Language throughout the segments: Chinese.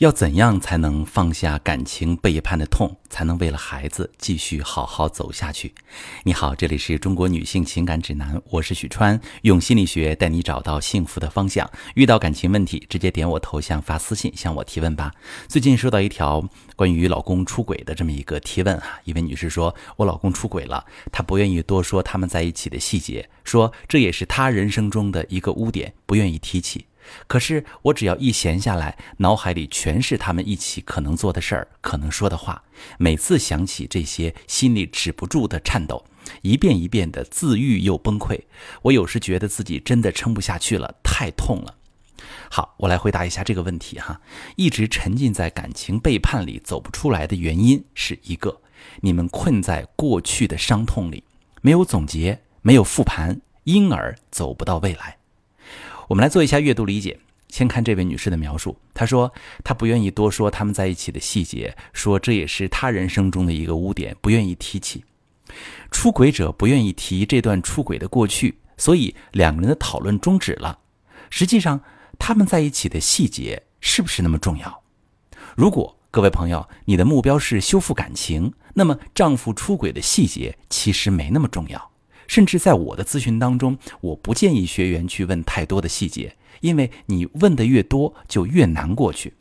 要怎样才能放下感情背叛的痛，才能为了孩子继续好好走下去？你好，这里是中国女性情感指南，我是许川，用心理学带你找到幸福的方向。遇到感情问题，直接点我头像发私信向我提问吧。最近收到一条关于老公出轨的这么一个提问啊，一位女士说：“我老公出轨了，她不愿意多说他们在一起的细节，说这也是她人生中的一个污点，不愿意提起。”可是我只要一闲下来，脑海里全是他们一起可能做的事儿，可能说的话。每次想起这些，心里止不住的颤抖，一遍一遍的自愈又崩溃。我有时觉得自己真的撑不下去了，太痛了。好，我来回答一下这个问题哈。一直沉浸在感情背叛里走不出来的原因是一个，你们困在过去的伤痛里，没有总结，没有复盘，因而走不到未来。我们来做一下阅读理解。先看这位女士的描述，她说她不愿意多说他们在一起的细节，说这也是她人生中的一个污点，不愿意提起。出轨者不愿意提这段出轨的过去，所以两个人的讨论终止了。实际上，他们在一起的细节是不是那么重要？如果各位朋友，你的目标是修复感情，那么丈夫出轨的细节其实没那么重要。甚至在我的咨询当中，我不建议学员去问太多的细节，因为你问的越多，就越难过去。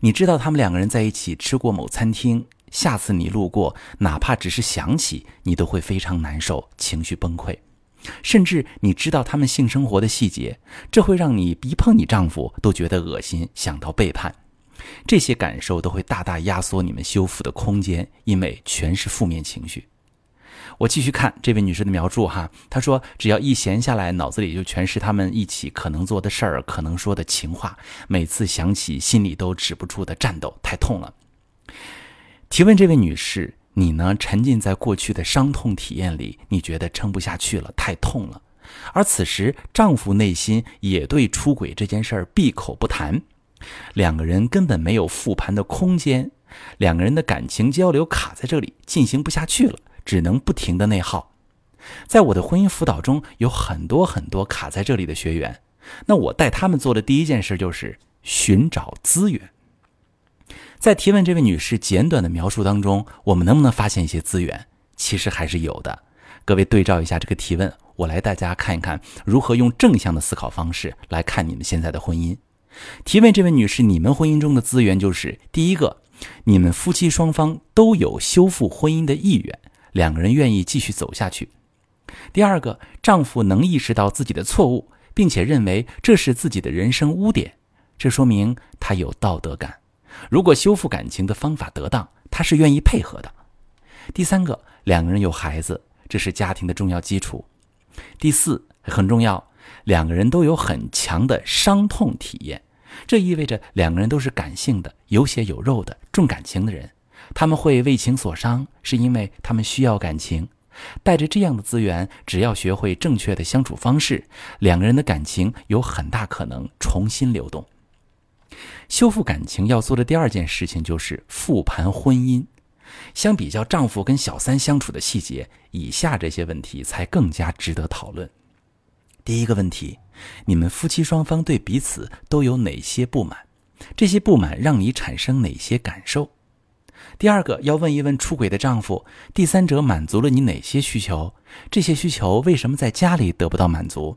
你知道他们两个人在一起吃过某餐厅，下次你路过，哪怕只是想起，你都会非常难受，情绪崩溃。甚至你知道他们性生活的细节，这会让你一碰你丈夫都觉得恶心，想到背叛。这些感受都会大大压缩你们修复的空间，因为全是负面情绪。我继续看这位女士的描述哈，她说只要一闲下来，脑子里就全是他们一起可能做的事儿，可能说的情话，每次想起心里都止不住的颤抖，太痛了。提问这位女士，你呢沉浸在过去的伤痛体验里，你觉得撑不下去了，太痛了。而此时丈夫内心也对出轨这件事儿闭口不谈，两个人根本没有复盘的空间，两个人的感情交流卡在这里，进行不下去了。只能不停的内耗，在我的婚姻辅导中有很多很多卡在这里的学员，那我带他们做的第一件事就是寻找资源。在提问这位女士简短的描述当中，我们能不能发现一些资源？其实还是有的。各位对照一下这个提问，我来大家看一看如何用正向的思考方式来看你们现在的婚姻。提问这位女士，你们婚姻中的资源就是第一个，你们夫妻双方都有修复婚姻的意愿。两个人愿意继续走下去。第二个，丈夫能意识到自己的错误，并且认为这是自己的人生污点，这说明他有道德感。如果修复感情的方法得当，他是愿意配合的。第三个，两个人有孩子，这是家庭的重要基础。第四，很重要，两个人都有很强的伤痛体验，这意味着两个人都是感性的、有血有肉的、重感情的人。他们会为情所伤，是因为他们需要感情。带着这样的资源，只要学会正确的相处方式，两个人的感情有很大可能重新流动。修复感情要做的第二件事情就是复盘婚姻。相比较丈夫跟小三相处的细节，以下这些问题才更加值得讨论。第一个问题：你们夫妻双方对彼此都有哪些不满？这些不满让你产生哪些感受？第二个要问一问出轨的丈夫，第三者满足了你哪些需求？这些需求为什么在家里得不到满足？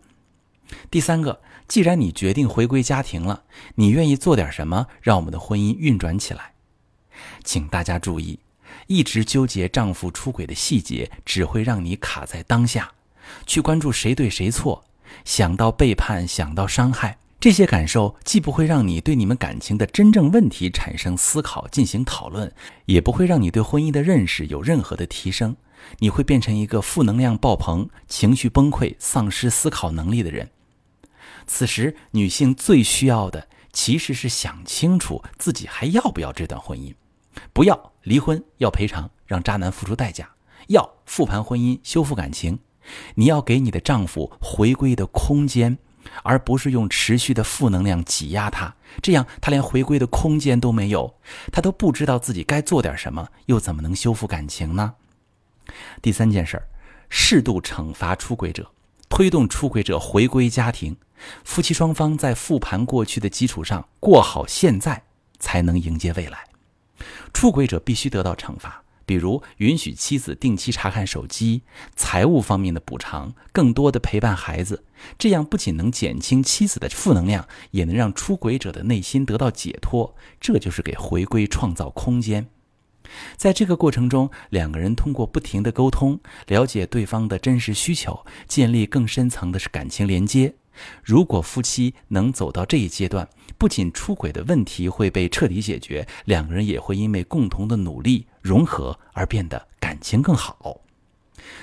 第三个，既然你决定回归家庭了，你愿意做点什么让我们的婚姻运转起来？请大家注意，一直纠结丈夫出轨的细节，只会让你卡在当下，去关注谁对谁错，想到背叛，想到伤害。这些感受既不会让你对你们感情的真正问题产生思考、进行讨论，也不会让你对婚姻的认识有任何的提升。你会变成一个负能量爆棚、情绪崩溃、丧失思考能力的人。此时，女性最需要的其实是想清楚自己还要不要这段婚姻。不要离婚，要赔偿，让渣男付出代价；要复盘婚姻，修复感情。你要给你的丈夫回归的空间。而不是用持续的负能量挤压他，这样他连回归的空间都没有，他都不知道自己该做点什么，又怎么能修复感情呢？第三件事儿，适度惩罚出轨者，推动出轨者回归家庭。夫妻双方在复盘过去的基础上过好现在，才能迎接未来。出轨者必须得到惩罚，比如允许妻子定期查看手机、财务方面的补偿、更多的陪伴孩子。这样不仅能减轻妻子的负能量，也能让出轨者的内心得到解脱。这就是给回归创造空间。在这个过程中，两个人通过不停的沟通，了解对方的真实需求，建立更深层的是感情连接。如果夫妻能走到这一阶段，不仅出轨的问题会被彻底解决，两个人也会因为共同的努力融合而变得感情更好。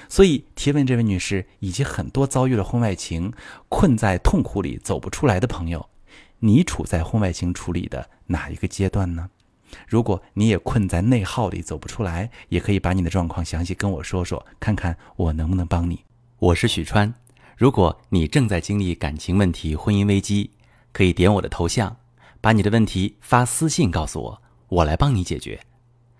所以，提问这位女士以及很多遭遇了婚外情、困在痛苦里走不出来的朋友，你处在婚外情处理的哪一个阶段呢？如果你也困在内耗里走不出来，也可以把你的状况详细跟我说说，看看我能不能帮你。我是许川，如果你正在经历感情问题、婚姻危机，可以点我的头像，把你的问题发私信告诉我，我来帮你解决。